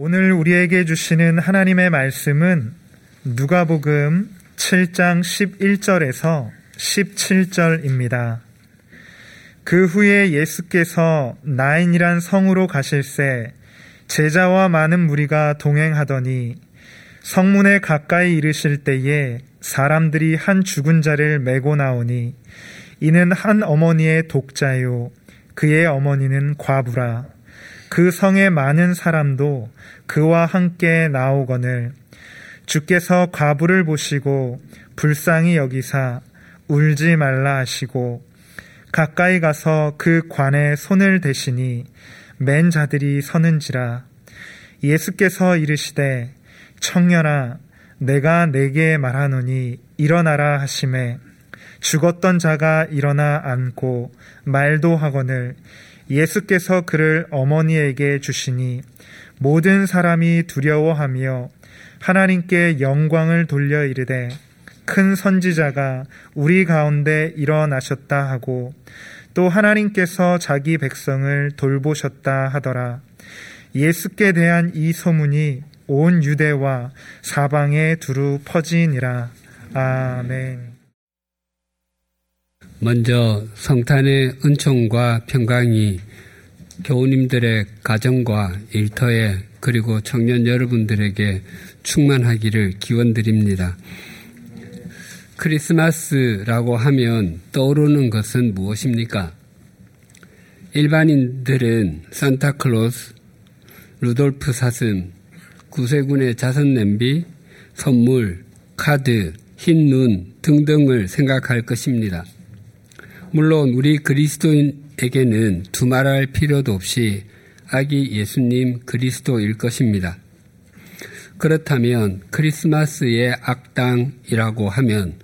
오늘 우리에게 주시는 하나님의 말씀은 누가복음 7장 11절에서 17절입니다. 그 후에 예수께서 나인이란 성으로 가실새 제자와 많은 무리가 동행하더니 성문에 가까이 이르실 때에 사람들이 한 죽은 자를 메고 나오니 이는 한 어머니의 독자요 그의 어머니는 과부라 그 성의 많은 사람도 그와 함께 나오거늘 주께서 과부를 보시고 불쌍히 여기사 울지 말라 하시고 가까이 가서 그 관에 손을 대시니 맨 자들이 서는지라 예수께서 이르시되 청년아 내가 내게 말하노니 일어나라 하심에 죽었던 자가 일어나 앉고 말도 하거늘 예수께서 그를 어머니에게 주시니 모든 사람이 두려워하며 하나님께 영광을 돌려 이르되 큰 선지자가 우리 가운데 일어나셨다 하고 또 하나님께서 자기 백성을 돌보셨다 하더라. 예수께 대한 이 소문이 온 유대와 사방에 두루 퍼지니라. 아멘. 먼저 성탄의 은총과 평강이 교우님들의 가정과 일터에 그리고 청년 여러분들에게 충만하기를 기원드립니다. 크리스마스라고 하면 떠오르는 것은 무엇입니까? 일반인들은 산타클로스, 루돌프 사슴, 구세군의 자선 냄비, 선물, 카드, 흰 눈 등등을 생각할 것입니다. 물론 우리 그리스도인에게는 두말할 필요도 없이 아기 예수님 그리스도일 것입니다. 그렇다면 크리스마스의 악당이라고 하면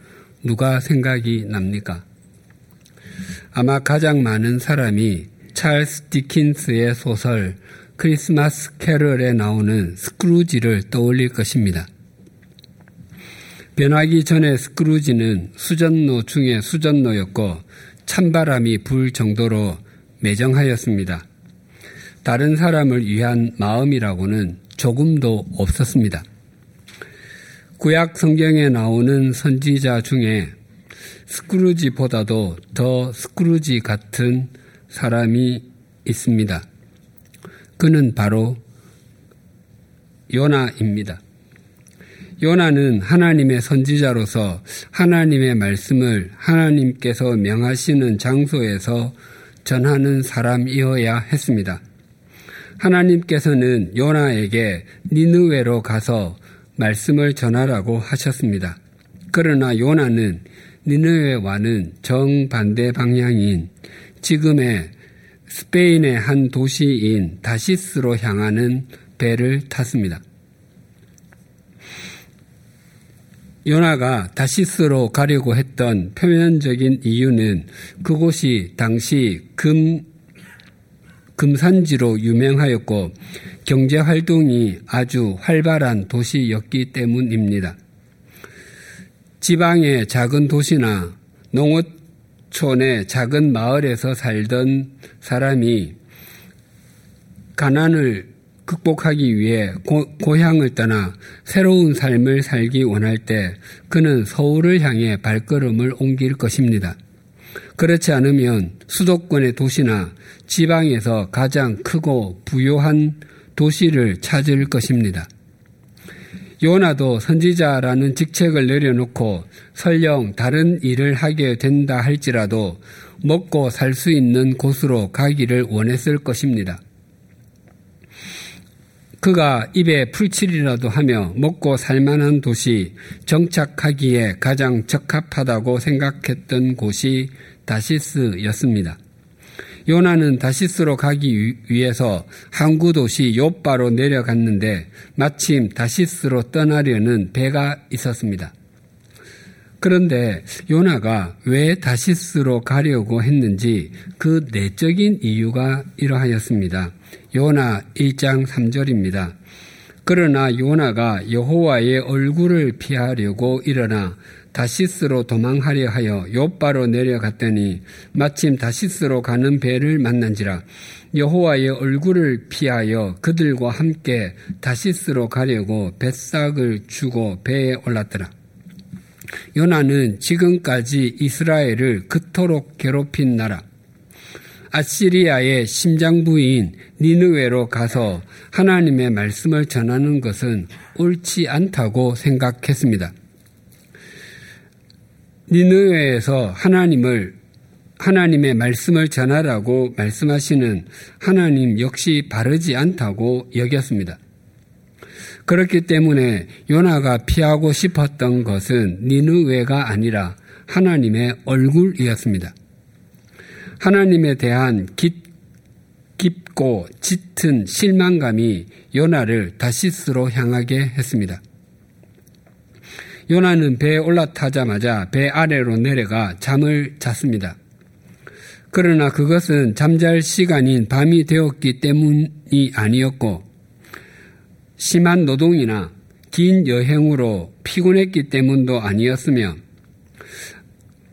누가 생각이 납니까? 아마 가장 많은 사람이 찰스 디킨스의 소설 크리스마스 캐럴에 나오는 스크루지를 떠올릴 것입니다. 변하기 전에 스크루지는 수전노 중에 수전노였고 찬바람이 불 정도로 매정하였습니다. 다른 사람을 위한 마음이라고는 조금도 없었습니다. 구약 성경에 나오는 선지자 중에 스크루지보다도 더 스크루지 같은 사람이 있습니다. 그는 바로 요나입니다. 요나는 하나님의 선지자로서 하나님의 말씀을 하나님께서 명하시는 장소에서 전하는 사람이어야 했습니다. 하나님께서는 요나에게 니느웨로 가서 말씀을 전하라고 하셨습니다. 그러나 요나는 니느웨와는 정반대 방향인 지금의 스페인의 한 도시인 다시스로 향하는 배를 탔습니다. 요나가 다시스로 가려고 했던 표면적인 이유는 그곳이 당시 금, 금산지로 유명하였고 경제 활동이 아주 활발한 도시였기 때문입니다. 지방의 작은 도시나 농어촌의 작은 마을에서 살던 사람이 가난을 극복하기 위해 고, 고향을 떠나 새로운 삶을 살기 원할 때 그는 서울을 향해 발걸음을 옮길 것입니다. 그렇지 않으면 수도권의 도시나 지방에서 가장 크고 부요한 도시를 찾을 것입니다. 요나도 선지자라는 직책을 내려놓고 설령 다른 일을 하게 된다 할지라도 먹고 살 수 있는 곳으로 가기를 원했을 것입니다. 그가 입에 풀칠이라도 하며 먹고 살만한 도시 정착하기에 가장 적합하다고 생각했던 곳이 다시스였습니다. 요나는 다시스로 가기 위해서 항구 도시 요바로 내려갔는데 마침 다시스로 떠나려는 배가 있었습니다. 그런데 요나가 왜 다시스로 가려고 했는지 그 내적인 이유가 이러하였습니다. 요나 1장 3절입니다. 그러나 요나가 여호와의 얼굴을 피하려고 일어나 다시스로 도망하려 하여 요바로 내려갔더니 마침 다시스로 가는 배를 만난지라 여호와의 얼굴을 피하여 그들과 함께 다시스로 가려고 뱃삭을 주고 배에 올랐더라. 요나는 지금까지 이스라엘을 그토록 괴롭힌 나라 아시리아의 심장부인 니느웨로 가서 하나님의 말씀을 전하는 것은 옳지 않다고 생각했습니다. 니느웨에서 하나님을 하나님의 말씀을 전하라고 말씀하시는 하나님 역시 바르지 않다고 여겼습니다. 그렇기 때문에 요나가 피하고 싶었던 것은 니느웨가 아니라 하나님의 얼굴이었습니다. 하나님에 대한 깊, 깊고 짙은 실망감이 요나를 다시스로 향하게 했습니다. 요나는 배에 올라타자마자 배 아래로 내려가 잠을 잤습니다. 그러나 그것은 잠잘 시간인 밤이 되었기 때문이 아니었고 심한 노동이나 긴 여행으로 피곤했기 때문도 아니었으며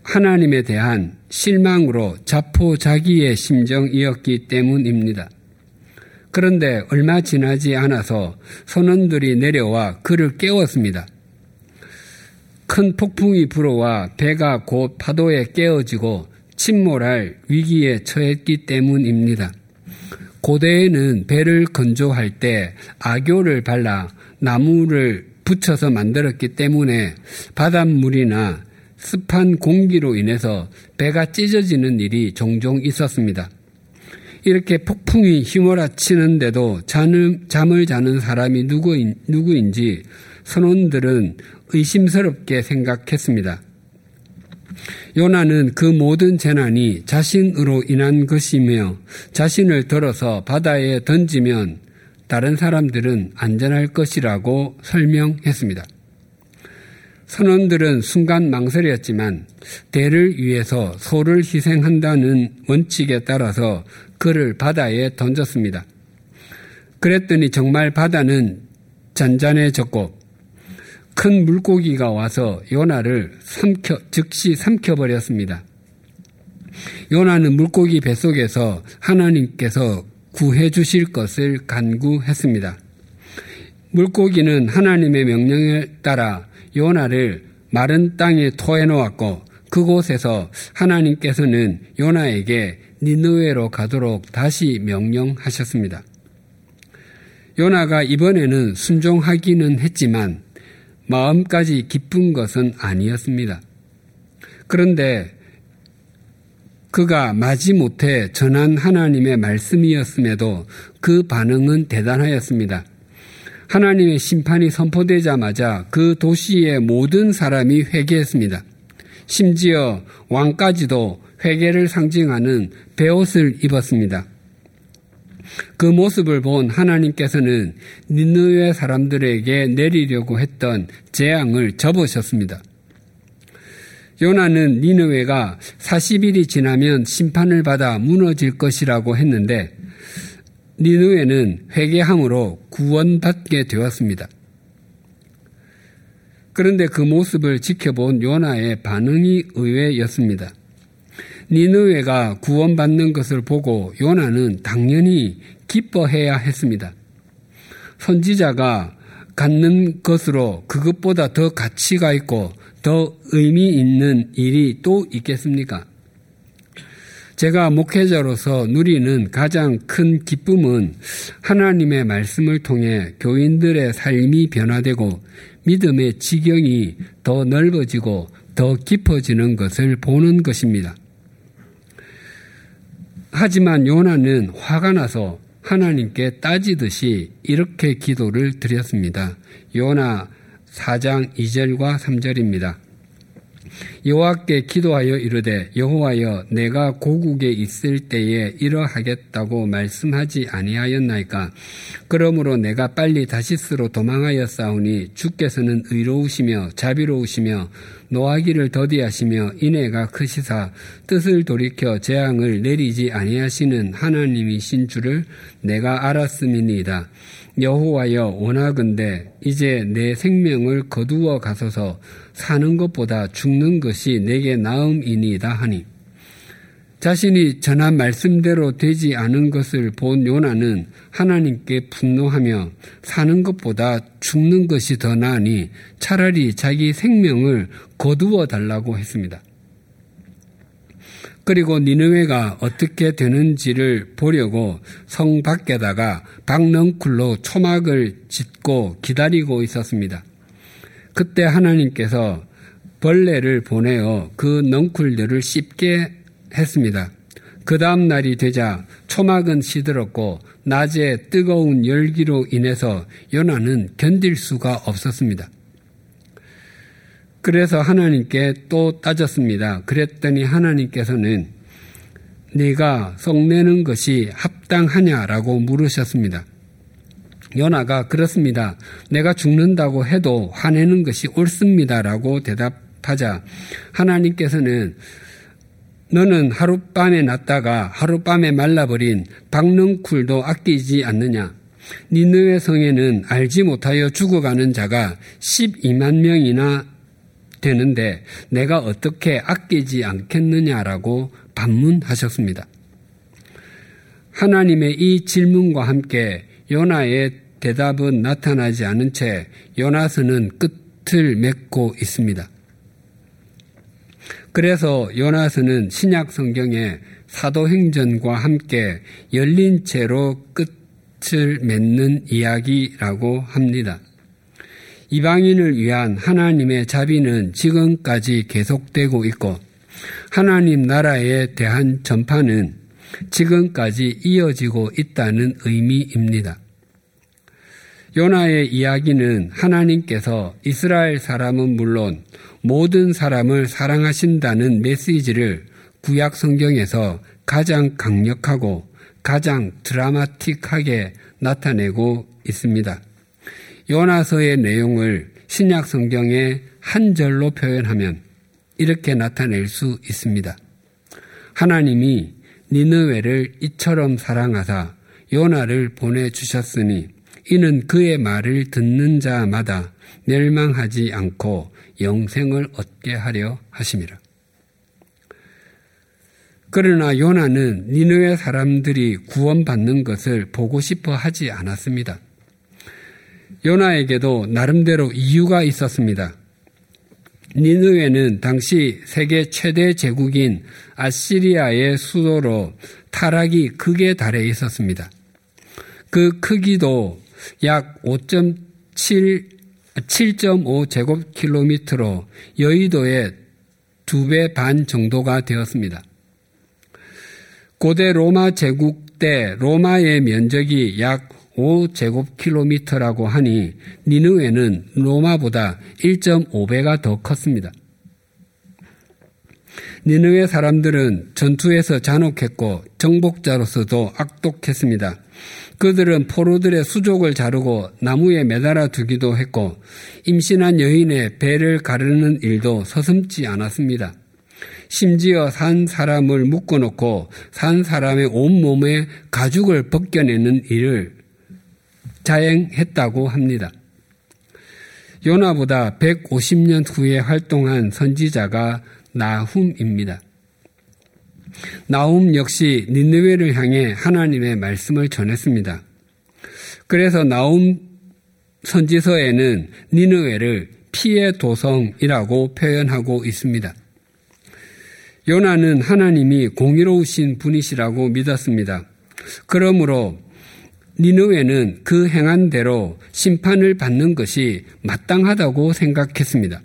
하나님에 대한 실망으로 자포자기의 심정이었기 때문입니다. 그런데 얼마 지나지 않아서 선원들이 내려와 그를 깨웠습니다. 큰 폭풍이 불어와 배가 곧 파도에 깨어지고 침몰할 위기에 처했기 때문입니다. 고대에는 배를 건조할 때 악교를 발라 나무를 붙여서 만들었기 때문에 바닷물이나 습한 공기로 인해서 배가 찢어지는 일이 종종 있었습니다. 이렇게 폭풍이 휘몰아치는데도 잠을 자는 사람이 누구인, 누구인지 선원들은 의심스럽게 생각했습니다. 요나는 그 모든 재난이 자신으로 인한 것이며 자신을 들어서 바다에 던지면 다른 사람들은 안전할 것이라고 설명했습니다. 선원들은 순간 망설였지만 대를 위해서 소를 희생한다는 원칙에 따라서 그를 바다에 던졌습니다. 그랬더니 정말 바다는 잔잔해졌고 큰 물고기가 와서 요나를 삼켜, 즉시 삼켜버렸습니다. 요나는 물고기 뱃속에서 하나님께서 구해 주실 것을 간구했습니다. 물고기는 하나님의 명령에 따라 요나를 마른 땅에 토해 놓았고 그곳에서 하나님께서는 요나에게 니느웨로 가도록 다시 명령하셨습니다. 요나가 이번에는 순종하기는 했지만 마음까지 기쁜 것은 아니었습니다. 그런데 그가 마지못해 전한 하나님의 말씀이었음에도 그 반응은 대단하였습니다. 하나님의 심판이 선포되자마자 그 도시의 모든 사람이 회개했습니다. 심지어 왕까지도 회개를 상징하는 베옷을 입었습니다. 그 모습을 본 하나님께서는 니느웨 사람들에게 내리려고 했던 재앙을 접으셨습니다. 요나는 니느웨가 40일이 지나면 심판을 받아 무너질 것이라고 했는데 니느웨는 회개함으로 구원받게 되었습니다. 그런데 그 모습을 지켜본 요나의 반응이 의외였습니다. 니느웨가 구원받는 것을 보고 요나는 당연히 기뻐해야 했습니다. 선지자가 갖는 것으로 그것보다 더 가치가 있고 더 의미 있는 일이 또 있겠습니까? 제가 목회자로서 누리는 가장 큰 기쁨은 하나님의 말씀을 통해 교인들의 삶이 변화되고 믿음의 지경이 더 넓어지고 더 깊어지는 것을 보는 것입니다. 하지만 요나는 화가 나서 하나님께 따지듯이 이렇게 기도를 드렸습니다. 요나 4장 2절과 3절입니다. 여호와께 기도하여 이르되 여호와여 내가 고국에 있을 때에 이러하겠다고 말씀하지 아니하였나이까 그러므로 내가 빨리 다시스로 도망하였사오니 주께서는 의로우시며 자비로우시며 노하기를 더디하시며 인애가 크시사 뜻을 돌이켜 재앙을 내리지 아니하시는 하나님이신 줄을 내가 알았음이니이다. 여호와여 원하건대 이제 내 생명을 거두어 가소서 사는 것보다 죽는 것이 내게 나음이니이다 하니 자신이 전한 말씀대로 되지 않은 것을 본 요나는 하나님께 분노하며 사는 것보다 죽는 것이 더 나으니 차라리 자기 생명을 거두어 달라고 했습니다. 그리고 니느웨가 어떻게 되는지를 보려고 성 밖에다가 박넝쿨로 초막을 짓고 기다리고 있었습니다. 그때 하나님께서 벌레를 보내어 그 넝쿨들을 씹게 했습니다. 그 다음 날이 되자 초막은 시들었고 낮에 뜨거운 열기로 인해서 요나는 견딜 수가 없었습니다. 그래서 하나님께 또 따졌습니다. 그랬더니 하나님께서는 네가 썩내는 것이 합당하냐라고 물으셨습니다. 요나가 그렇습니다. 내가 죽는다고 해도 화내는 것이 옳습니다라고 대답하자 하나님께서는 너는 하룻밤에 났다가 하룻밤에 말라버린 박능쿨도 아끼지 않느냐? 니느웨 성에는 알지 못하여 죽어가는 자가 12만 명이나 되는데 내가 어떻게 아끼지 않겠느냐라고 반문하셨습니다. 하나님의 이 질문과 함께 요나의 대답은 나타나지 않은 채 요나서는 끝을 맺고 있습니다. 그래서 요나서는 신약 성경에 사도행전과 함께 열린 채로 끝을 맺는 이야기라고 합니다. 이방인을 위한 하나님의 자비는 지금까지 계속되고 있고 하나님 나라에 대한 전파는 지금까지 이어지고 있다는 의미입니다. 요나의 이야기는 하나님께서 이스라엘 사람은 물론 모든 사람을 사랑하신다는 메시지를 구약 성경에서 가장 강력하고 가장 드라마틱하게 나타내고 있습니다. 요나서의 내용을 신약 성경의 한 절로 표현하면 이렇게 나타낼 수 있습니다. 하나님이 니느웨를 이처럼 사랑하사 요나를 보내주셨으니 이는 그의 말을 듣는 자마다 멸망하지 않고 영생을 얻게 하려 하심이라. 그러나 요나는 니느웨 사람들이 구원받는 것을 보고 싶어 하지 않았습니다. 요나에게도 나름대로 이유가 있었습니다. 니느웨는 당시 세계 최대 제국인 아시리아의 수도로 타락이 극에 달해 있었습니다. 그 크기도 약 5.7 7.5 제곱킬로미터로 여의도의 두 배 반 정도가 되었습니다. 고대 로마 제국 때 로마의 면적이 약 5제곱킬로미터라고 하니 니느웨는 로마보다 1.5배가 더 컸습니다. 니느웨 사람들은 전투에서 잔혹했고 정복자로서도 악독했습니다. 그들은 포로들의 수족을 자르고 나무에 매달아 두기도 했고 임신한 여인의 배를 가르는 일도 서슴지 않았습니다. 심지어 산 사람을 묶어놓고 산 사람의 온몸에 가죽을 벗겨내는 일을 자행했다고 합니다. 요나보다 150년 후에 활동한 선지자가 나훔입니다. 나훔 역시 니느웨를 향해 하나님의 말씀을 전했습니다. 그래서 나훔 선지서에는 니느웨를 피의 도성이라고 표현하고 있습니다. 요나는 하나님이 공의로우신 분이시라고 믿었습니다. 그러므로 니느웨는 그 행한 대로 심판을 받는 것이 마땅하다고 생각했습니다.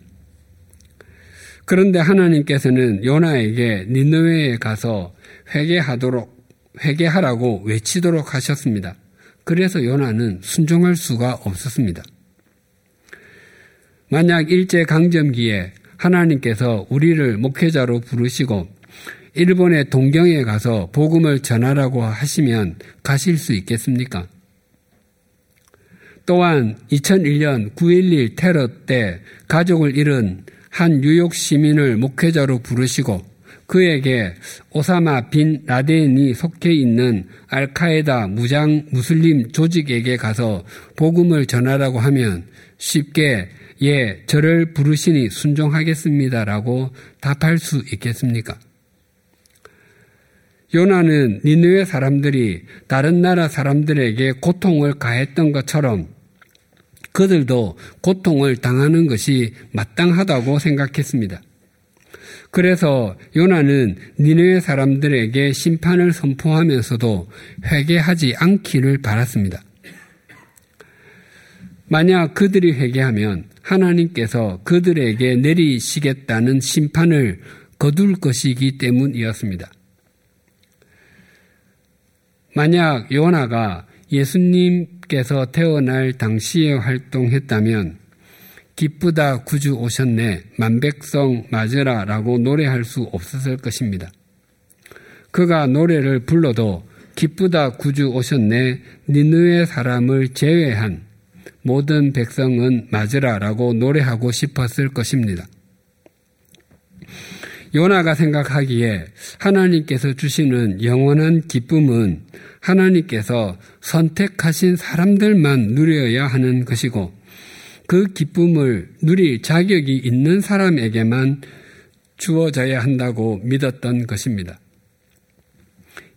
그런데 하나님께서는 요나에게 니느웨에 가서 회개하도록 회개하라고 외치도록 하셨습니다. 그래서 요나는 순종할 수가 없었습니다. 만약 일제 강점기에 하나님께서 우리를 목회자로 부르시고 일본의 동경에 가서 복음을 전하라고 하시면 가실 수 있겠습니까? 또한 2001년 9.11 테러 때 가족을 잃은 한 뉴욕 시민을 목회자로 부르시고 그에게 오사마 빈 라덴이 속해 있는 알카에다 무장 무슬림 조직에게 가서 복음을 전하라고 하면 쉽게 예, 저를 부르시니 순종하겠습니다라고 답할 수 있겠습니까? 요나는 니느웨 사람들이 다른 나라 사람들에게 고통을 가했던 것처럼 그들도 고통을 당하는 것이 마땅하다고 생각했습니다. 그래서 요나는 니느웨 사람들에게 심판을 선포하면서도 회개하지 않기를 바랐습니다. 만약 그들이 회개하면 하나님께서 그들에게 내리시겠다는 심판을 거둘 것이기 때문이었습니다. 만약 요나가 예수님께서 태어날 당시에 활동했다면 기쁘다 구주 오셨네 만백성 맞으라 라고 노래할 수 없었을 것입니다. 그가 노래를 불러도 기쁘다 구주 오셨네 니느의 사람을 제외한 모든 백성은 맞으라 라고 노래하고 싶었을 것입니다. 요나가 생각하기에 하나님께서 주시는 영원한 기쁨은 하나님께서 선택하신 사람들만 누려야 하는 것이고 그 기쁨을 누릴 자격이 있는 사람에게만 주어져야 한다고 믿었던 것입니다.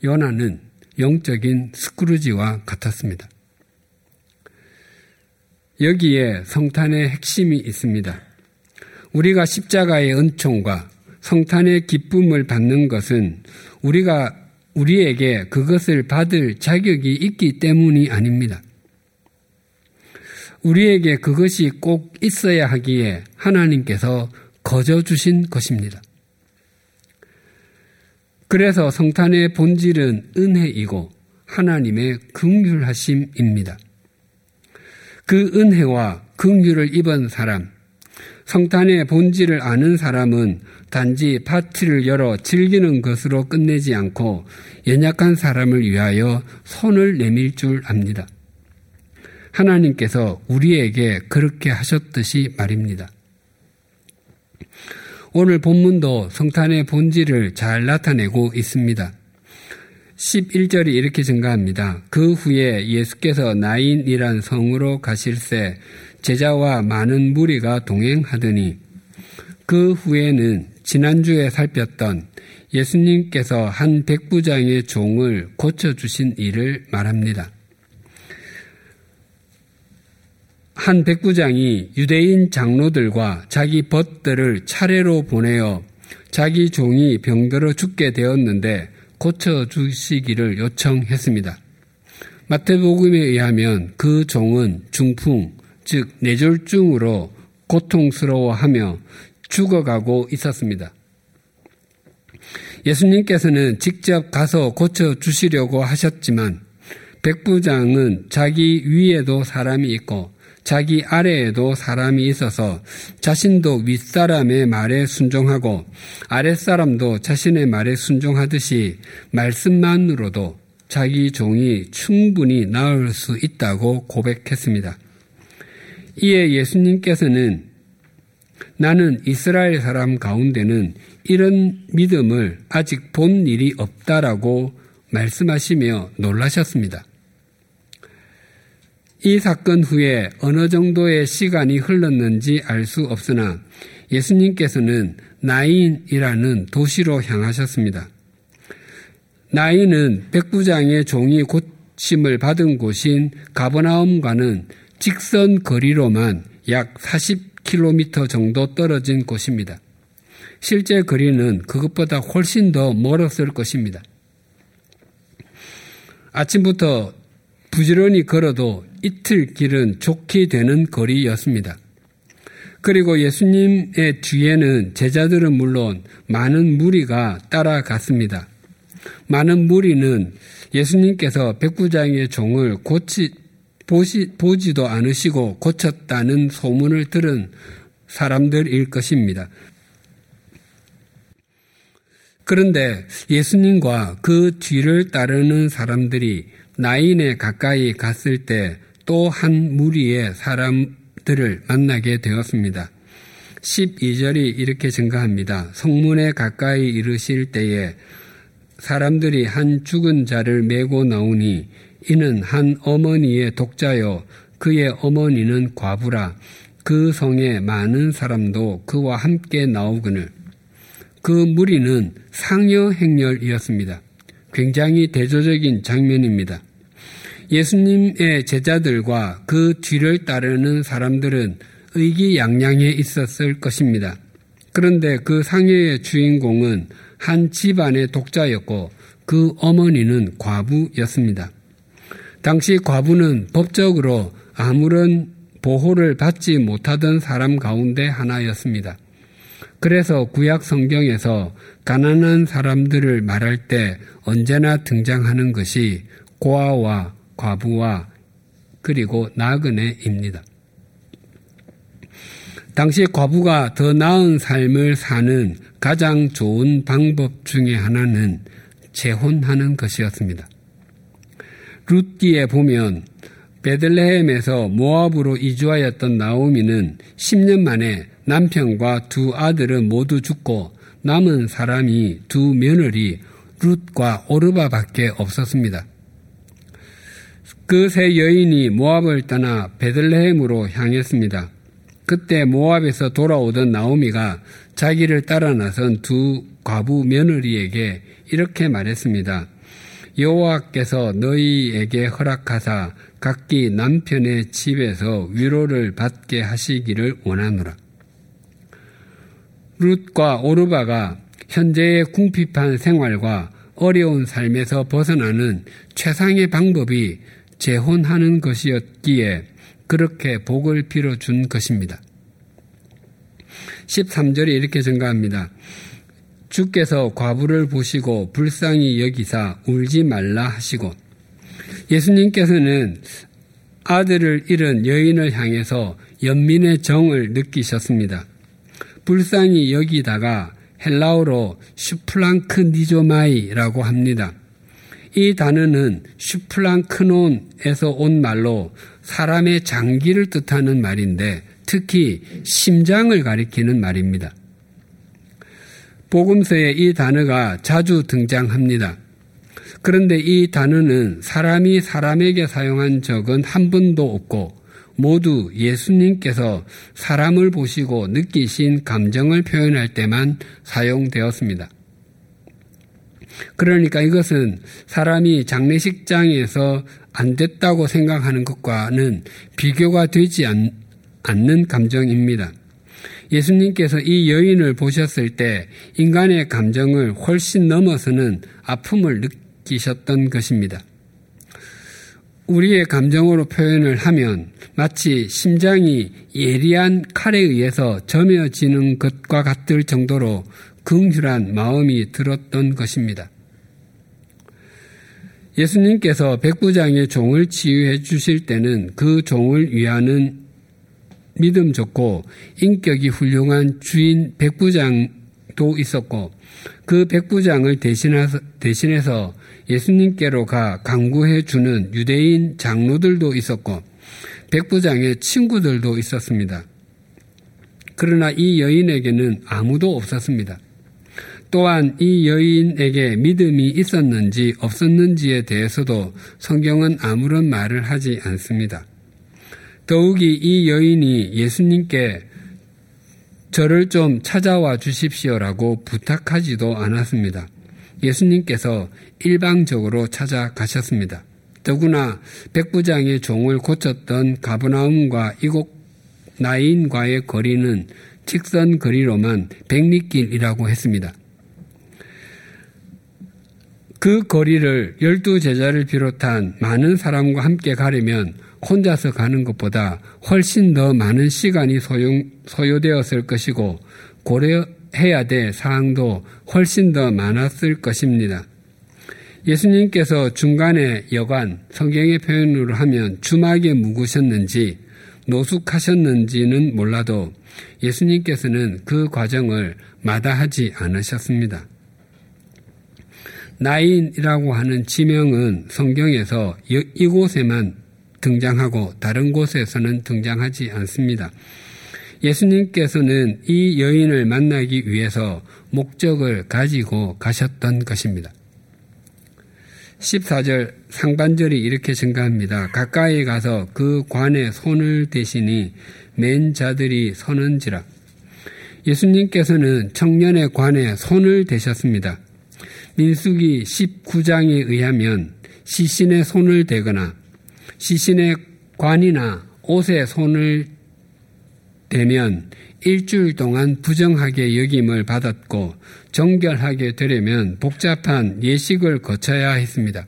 요나는 영적인 스크루지와 같았습니다. 여기에 성탄의 핵심이 있습니다. 우리가 십자가의 은총과 성탄의 기쁨을 받는 것은 우리가 우리에게 그것을 받을 자격이 있기 때문이 아닙니다. 우리에게 그것이 꼭 있어야 하기에 하나님께서 거저 주신 것입니다. 그래서 성탄의 본질은 은혜이고 하나님의 긍휼하심입니다. 그 은혜와 긍휼을 입은 사람, 성탄의 본질을 아는 사람은 단지 파티를 열어 즐기는 것으로 끝내지 않고 연약한 사람을 위하여 손을 내밀 줄 압니다. 하나님께서 우리에게 그렇게 하셨듯이 말입니다. 오늘 본문도 성탄의 본질을 잘 나타내고 있습니다. 11절이 이렇게 증가합니다. 그 후에 예수께서 나인이란 성으로 가실새 제자와 많은 무리가 동행하더니 그 후에는 지난주에 살폈던 예수님께서 한 백부장의 종을 고쳐주신 일을 말합니다. 한 백부장이 유대인 장로들과 자기 벗들을 차례로 보내어 자기 종이 병들어 죽게 되었는데 고쳐주시기를 요청했습니다. 마태복음에 의하면 그 종은 중풍, 즉 뇌졸중으로 고통스러워하며 죽어가고 있었습니다. 예수님께서는 직접 가서 고쳐주시려고 하셨지만 백부장은 자기 위에도 사람이 있고 자기 아래에도 사람이 있어서 자신도 윗사람의 말에 순종하고 아랫사람도 자신의 말에 순종하듯이 말씀만으로도 자기 종이 충분히 나을 수 있다고 고백했습니다. 이에 예수님께서는 나는 이스라엘 사람 가운데는 이런 믿음을 아직 본 일이 없다라고 말씀하시며 놀라셨습니다. 이 사건 후에 어느 정도의 시간이 흘렀는지 알 수 없으나 예수님께서는 나인이라는 도시로 향하셨습니다. 나인은 백부장의 종이 고침을 받은 곳인 가버나움과는 직선 거리로만 약 40km 정도 떨어진 곳입니다. 실제 거리는 그것보다 훨씬 더 멀었을 것입니다. 아침부터 부지런히 걸어도 이틀 길은 좋게 되는 거리였습니다. 그리고 예수님의 뒤에는 제자들은 물론 많은 무리가 따라갔습니다. 많은 무리는 예수님께서 백부장의 종을 고치, 보시, 보지도 않으시고 고쳤다는 소문을 들은 사람들일 것입니다. 그런데 예수님과 그 뒤를 따르는 사람들이 나인에 가까이 갔을 때 또 한 무리의 사람들을 만나게 되었습니다. 12절이 이렇게 증가합니다. 성문에 가까이 이르실 때에 사람들이 한 죽은 자를 메고 나오니 이는 한 어머니의 독자요 그의 어머니는 과부라 그 성에 많은 사람도 그와 함께 나오거늘 그 무리는 상여 행렬이었습니다. 굉장히 대조적인 장면입니다. 예수님의 제자들과 그 뒤를 따르는 사람들은 의기양양해 있었을 것입니다. 그런데 그 상해의 주인공은 한 집안의 독자였고 그 어머니는 과부였습니다. 당시 과부는 법적으로 아무런 보호를 받지 못하던 사람 가운데 하나였습니다. 그래서 구약 성경에서 가난한 사람들을 말할 때 언제나 등장하는 것이 고아와 과부와 그리고 나그네입니다. 당시 과부가 더 나은 삶을 사는 가장 좋은 방법 중의 하나는 재혼하는 것이었습니다. 룻기에 보면 베들레헴에서 모압으로 이주하였던 나오미는 10년 만에 남편과 두 아들은 모두 죽고 남은 사람이 두 며느리 룻과 오르바밖에 없었습니다. 그 세 여인이 모압을 떠나 베들레헴으로 향했습니다. 그때 모압에서 돌아오던 나오미가 자기를 따라 나선 두 과부 며느리에게 이렇게 말했습니다. 여호와께서 너희에게 허락하사 각기 남편의 집에서 위로를 받게 하시기를 원하노라. 룻과 오르바가 현재의 궁핍한 생활과 어려운 삶에서 벗어나는 최상의 방법이 재혼하는 것이었기에 그렇게 복을 빌어준 것입니다. 13절에 이렇게 증가합니다. 주께서 과부를 보시고 불쌍히 여기사 울지 말라 하시고 예수님께서는 아들을 잃은 여인을 향해서 연민의 정을 느끼셨습니다. 불쌍히 여기다가 헬라어로 슈플랑크 니조마이라고 합니다. 이 단어는 슈플랑크논에서 온 말로 사람의 장기를 뜻하는 말인데 특히 심장을 가리키는 말입니다. 복음서에 이 단어가 자주 등장합니다. 그런데 이 단어는 사람이 사람에게 사용한 적은 한 번도 없고 모두 예수님께서 사람을 보시고 느끼신 감정을 표현할 때만 사용되었습니다. 그러니까 이것은 사람이 장례식장에서 안 됐다고 생각하는 것과는 비교가 되지 않, 않는 감정입니다. 예수님께서 이 여인을 보셨을 때 인간의 감정을 훨씬 넘어서는 아픔을 느끼셨던 것입니다. 우리의 감정으로 표현을 하면 마치 심장이 예리한 칼에 의해서 점여지는 것과 같을 정도로 긍휼한 마음이 들었던 것입니다. 예수님께서 백부장의 종을 치유해 주실 때는 그 종을 위하는 믿음 좋고 인격이 훌륭한 주인 백부장도 있었고 그 백부장을 대신해서, 대신해서 예수님께로 가 강구해 주는 유대인 장로들도 있었고 백부장의 친구들도 있었습니다. 그러나 이 여인에게는 아무도 없었습니다. 또한 이 여인에게 믿음이 있었는지 없었는지에 대해서도 성경은 아무런 말을 하지 않습니다. 더욱이 이 여인이 예수님께 저를 좀 찾아와 주십시오라고 부탁하지도 않았습니다. 예수님께서 일방적으로 찾아가셨습니다. 더구나 백부장의 종을 고쳤던 가브나움과 이곳 나인과의 거리는 직선 거리로만 백리길이라고 했습니다. 그 거리를 열두 제자를 비롯한 많은 사람과 함께 가려면 혼자서 가는 것보다 훨씬 더 많은 시간이 소용, 소요되었을 것이고 고려해야 될 사항도 훨씬 더 많았을 것입니다. 예수님께서 중간에 여관, 성경의 표현으로 하면 주막에 묵으셨는지 노숙하셨는지는 몰라도 예수님께서는 그 과정을 마다하지 않으셨습니다. 나인이라고 하는 지명은 성경에서 이곳에만 등장하고 다른 곳에서는 등장하지 않습니다. 예수님께서는 이 여인을 만나기 위해서 목적을 가지고 가셨던 것입니다. 14절 상반절이 이렇게 증가합니다. 가까이 가서 그 관에 손을 대시니 맨 자들이 서는지라. 예수님께서는 청년의 관에 손을 대셨습니다. 민수기 19장에 의하면 시신의 손을 대거나 시신의 관이나 옷에 손을 대면 일주일 동안 부정하게 여김을 받았고 정결하게 되려면 복잡한 예식을 거쳐야 했습니다.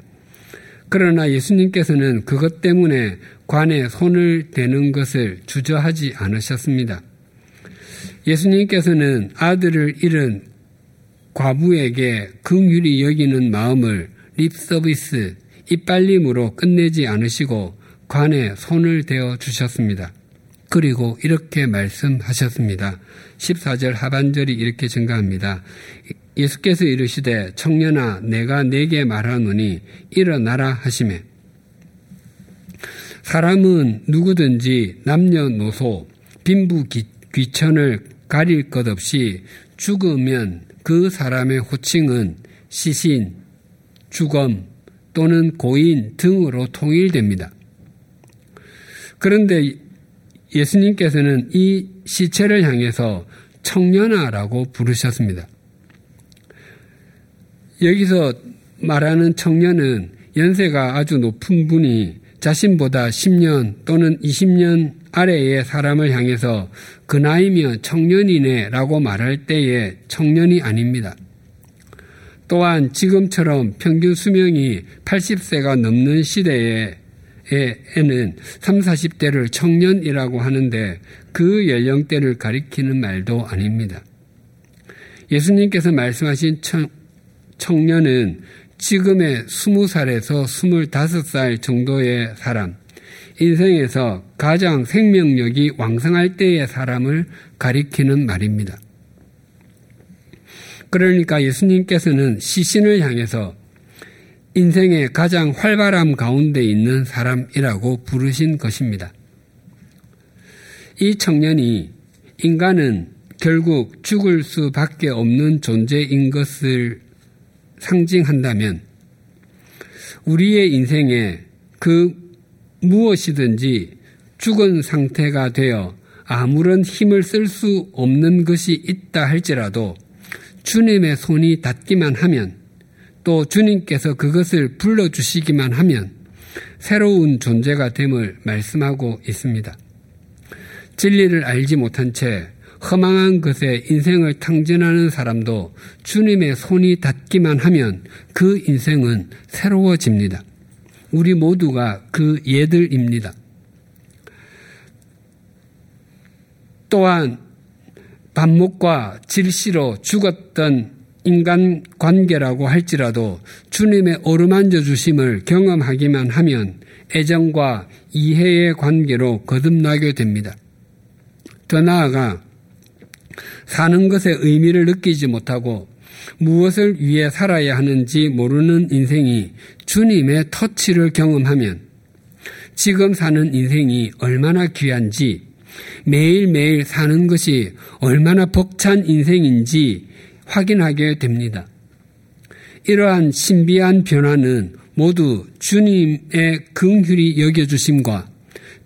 그러나 예수님께서는 그것 때문에 관에 손을 대는 것을 주저하지 않으셨습니다. 예수님께서는 아들을 잃은 과부에게 긍휼히 여기는 마음을 립서비스, 이빨림으로 끝내지 않으시고 관에 손을 대어 주셨습니다. 그리고 이렇게 말씀하셨습니다. 14절 하반절이 이렇게 증가합니다. 예수께서 이르시되 청년아 내가 내게 말하노니 일어나라 하심에 사람은 누구든지 남녀노소 빈부 귀천을 가릴 것 없이 죽으면 그 사람의 호칭은 시신, 주검 또는 고인 등으로 통일됩니다. 그런데 예수님께서는 이 시체를 향해서 청년아라고 부르셨습니다. 여기서 말하는 청년은 연세가 아주 높은 분이 자신보다 10년 또는 20년 아래의 사람을 향해서 그 나이면 청년이네 라고 말할 때의 청년이 아닙니다. 또한 지금처럼 평균 수명이 80세가 넘는 시대에 에는 3, 40대를 청년이라고 하는데 그 연령대를 가리키는 말도 아닙니다. 예수님께서 말씀하신 청, 청년은 지금의 20살에서 25살 정도의 사람, 인생에서 가장 생명력이 왕성할 때의 사람을 가리키는 말입니다. 그러니까 예수님께서는 시신을 향해서 인생의 가장 활발함 가운데 있는 사람이라고 부르신 것입니다. 이 청년이 인간은 결국 죽을 수밖에 없는 존재인 것을 상징한다면 우리의 인생에 그 무엇이든지 죽은 상태가 되어 아무런 힘을 쓸 수 없는 것이 있다 할지라도 주님의 손이 닿기만 하면 또 주님께서 그것을 불러주시기만 하면 새로운 존재가 됨을 말씀하고 있습니다. 진리를 알지 못한 채 허망한 것에 인생을 탕진하는 사람도 주님의 손이 닿기만 하면 그 인생은 새로워집니다. 우리 모두가 그 예들입니다. 또한 반목과 질시로 죽었던 인간 관계라고 할지라도 주님의 어루만져 주심을 경험하기만 하면 애정과 이해의 관계로 거듭나게 됩니다. 더 나아가 사는 것의 의미를 느끼지 못하고 무엇을 위해 살아야 하는지 모르는 인생이 주님의 터치를 경험하면 지금 사는 인생이 얼마나 귀한지 매일매일 사는 것이 얼마나 벅찬 인생인지 확인하게 됩니다. 이러한 신비한 변화는 모두 주님의 긍휼히 여겨주심과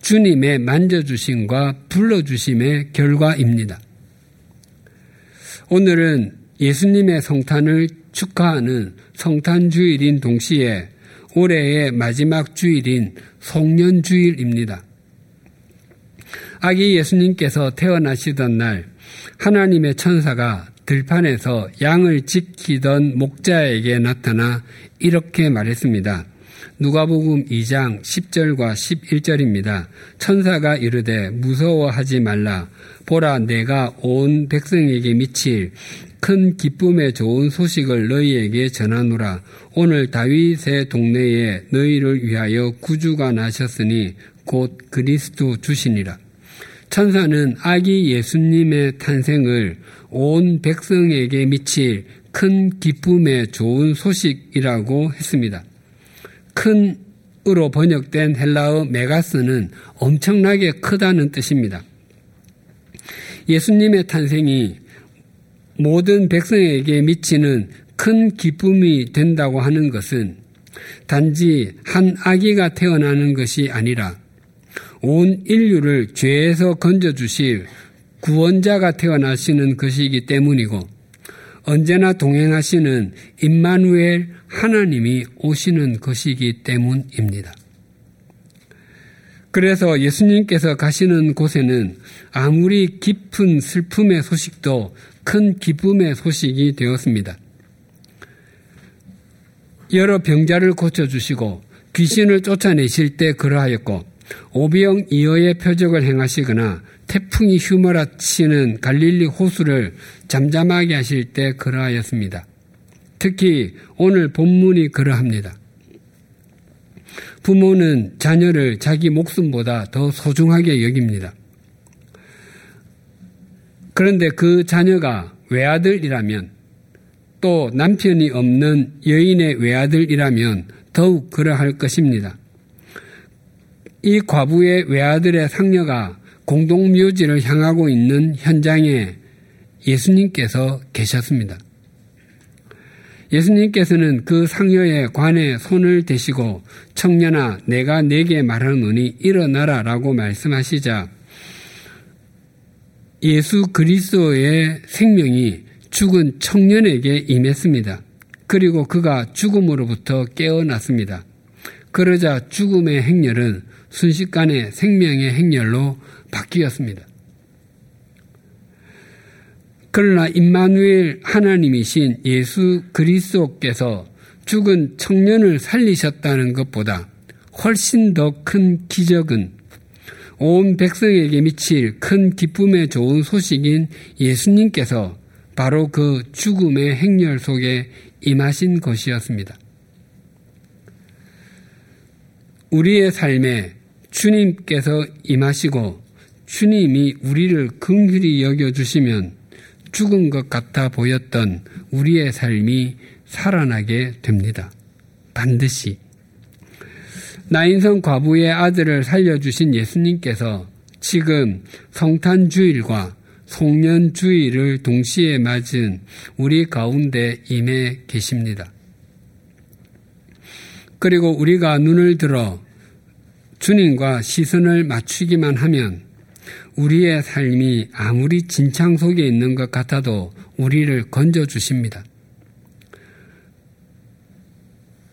주님의 만져주심과 불러주심의 결과입니다. 오늘은 예수님의 성탄을 축하하는 성탄주일인 동시에 올해의 마지막 주일인 송년주일입니다. 아기 예수님께서 태어나시던 날 하나님의 천사가 들판에서 양을 지키던 목자에게 나타나 이렇게 말했습니다. 누가복음 2장 10절과 11절입니다. 천사가 이르되 무서워하지 말라. 보라 내가 온 백성에게 미칠 큰 기쁨의 좋은 소식을 너희에게 전하노라. 오늘 다윗의 동네에 너희를 위하여 구주가 나셨으니 곧 그리스도 주시니라. 천사는 아기 예수님의 탄생을 온 백성에게 미칠 큰 기쁨의 좋은 소식이라고 했습니다. 큰으로 번역된 헬라어 메가스는 엄청나게 크다는 뜻입니다. 예수님의 탄생이 모든 백성에게 미치는 큰 기쁨이 된다고 하는 것은 단지 한 아기가 태어나는 것이 아니라 온 인류를 죄에서 건져주실 구원자가 태어나시는 것이기 때문이고 언제나 동행하시는 임마누엘 하나님이 오시는 것이기 때문입니다. 그래서 예수님께서 가시는 곳에는 아무리 깊은 슬픔의 소식도 큰 기쁨의 소식이 되었습니다. 여러 병자를 고쳐주시고 귀신을 쫓아내실 때 그러하였고 오병 이어의 표적을 행하시거나 태풍이 휘몰아치는 갈릴리 호수를 잠잠하게 하실 때 그러하였습니다. 특히 오늘 본문이 그러합니다. 부모는 자녀를 자기 목숨보다 더 소중하게 여깁니다. 그런데 그 자녀가 외아들이라면 또 남편이 없는 여인의 외아들이라면 더욱 그러할 것입니다. 이 과부의 외아들의 상녀가 공동묘지를 향하고 있는 현장에 예수님께서 계셨습니다. 예수님께서는 그 상여의 관에 손을 대시고 청년아 내가 내게 말하노니 일어나라 라고 말씀하시자 예수 그리스도의 생명이 죽은 청년에게 임했습니다. 그리고 그가 죽음으로부터 깨어났습니다. 그러자 죽음의 행렬은 순식간에 생명의 행렬로 바뀌었습니다. 그러나 임마누엘 하나님이신 예수 그리스도께서 죽은 청년을 살리셨다는 것보다 훨씬 더 큰 기적은 온 백성에게 미칠 큰 기쁨의 좋은 소식인 예수님께서 바로 그 죽음의 행렬 속에 임하신 것이었습니다. 우리의 삶에 주님께서 임하시고 주님이 우리를 긍휼히 여겨 주시면 죽은 것 같아 보였던 우리의 삶이 살아나게 됩니다. 반드시. 나인성 과부의 아들을 살려주신 예수님께서 지금 성탄주일과 송년주일을 동시에 맞은 우리 가운데 임해 계십니다. 그리고 우리가 눈을 들어 주님과 시선을 맞추기만 하면 우리의 삶이 아무리 진창 속에 있는 것 같아도 우리를 건져 주십니다.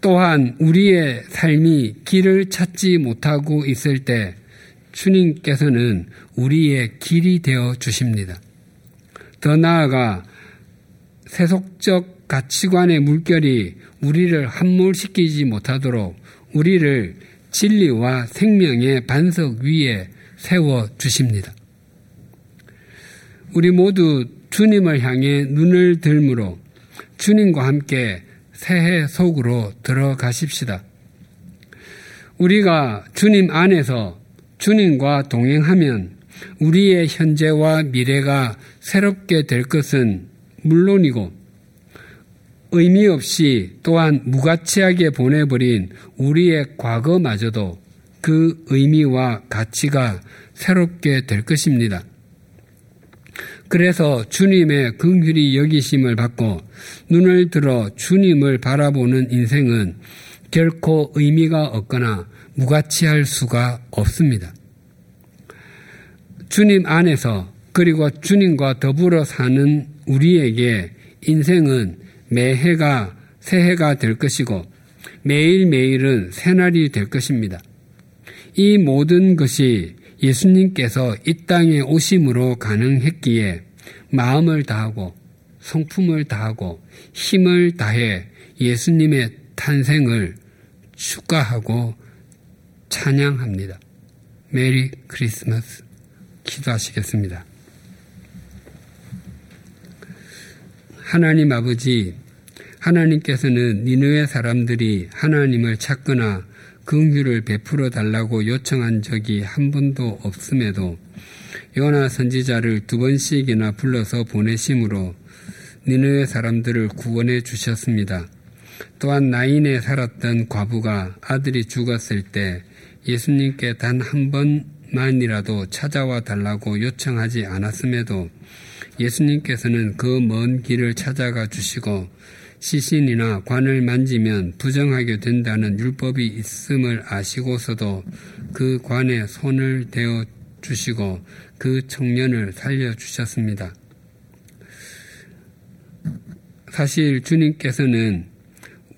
또한 우리의 삶이 길을 찾지 못하고 있을 때 주님께서는 우리의 길이 되어 주십니다. 더 나아가 세속적 가치관의 물결이 우리를 함몰시키지 못하도록 우리를 진리와 생명의 반석 위에 세워 주십니다. 우리 모두 주님을 향해 눈을 들므로 주님과 함께 새해 속으로 들어가십시다. 우리가 주님 안에서 주님과 동행하면 우리의 현재와 미래가 새롭게 될 것은 물론이고 의미 없이 또한 무가치하게 보내버린 우리의 과거마저도 그 의미와 가치가 새롭게 될 것입니다. 그래서 주님의 긍휼히 여기심을 받고 눈을 들어 주님을 바라보는 인생은 결코 의미가 없거나 무가치할 수가 없습니다. 주님 안에서 그리고 주님과 더불어 사는 우리에게 인생은 매해가 새해가 될 것이고 매일매일은 새날이 될 것입니다. 이 모든 것이 예수님께서 이 땅에 오심으로 가능했기에 마음을 다하고 성품을 다하고 힘을 다해 예수님의 탄생을 축하하고 찬양합니다. 메리 크리스마스 기도하시겠습니다. 하나님 아버지, 하나님께서는 니느의 사람들이 하나님을 찾거나 긍휼을 베풀어 달라고 요청한 적이 한 번도 없음에도 요나 선지자를 두 번씩이나 불러서 보내심으로 니느의 사람들을 구원해 주셨습니다. 또한 나인에 살았던 과부가 아들이 죽었을 때 예수님께 단 한 번만이라도 찾아와 달라고 요청하지 않았음에도 예수님께서는 그 먼 길을 찾아가 주시고 시신이나 관을 만지면 부정하게 된다는 율법이 있음을 아시고서도 그 관에 손을 대어 주시고 그 청년을 살려 주셨습니다. 사실 주님께서는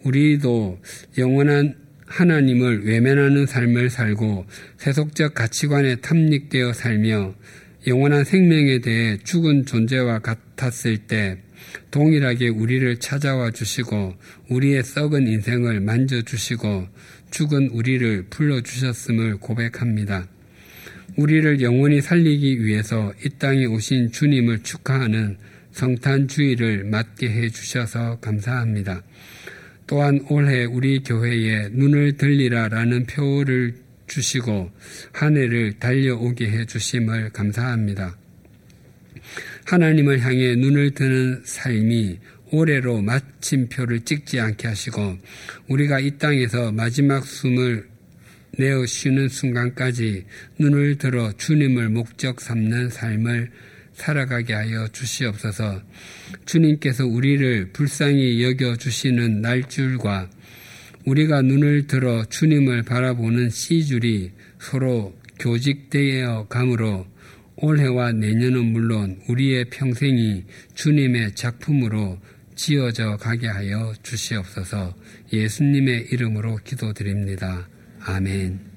우리도 영원한 하나님을 외면하는 삶을 살고 세속적 가치관에 탐닉되어 살며 영원한 생명에 대해 죽은 존재와 같았을 때 동일하게 우리를 찾아와 주시고 우리의 썩은 인생을 만져 주시고 죽은 우리를 불러주셨음을 고백합니다. 우리를 영원히 살리기 위해서 이 땅에 오신 주님을 축하하는 성탄주의를 맞게 해 주셔서 감사합니다. 또한 올해 우리 교회에 눈을 들리라라는 표를 주시고 한 해를 달려오게 해 주심을 감사합니다. 하나님을 향해 눈을 드는 삶이 올해로 마침표를 찍지 않게 하시고 우리가 이 땅에서 마지막 숨을 내어 쉬는 순간까지 눈을 들어 주님을 목적 삼는 삶을 살아가게 하여 주시옵소서. 주님께서 우리를 불쌍히 여겨 주시는 날줄과 우리가 눈을 들어 주님을 바라보는 시줄이 서로 교직되어 감으로 올해와 내년은 물론 우리의 평생이 주님의 작품으로 지어져 가게 하여 주시옵소서 예수님의 이름으로 기도드립니다. 아멘.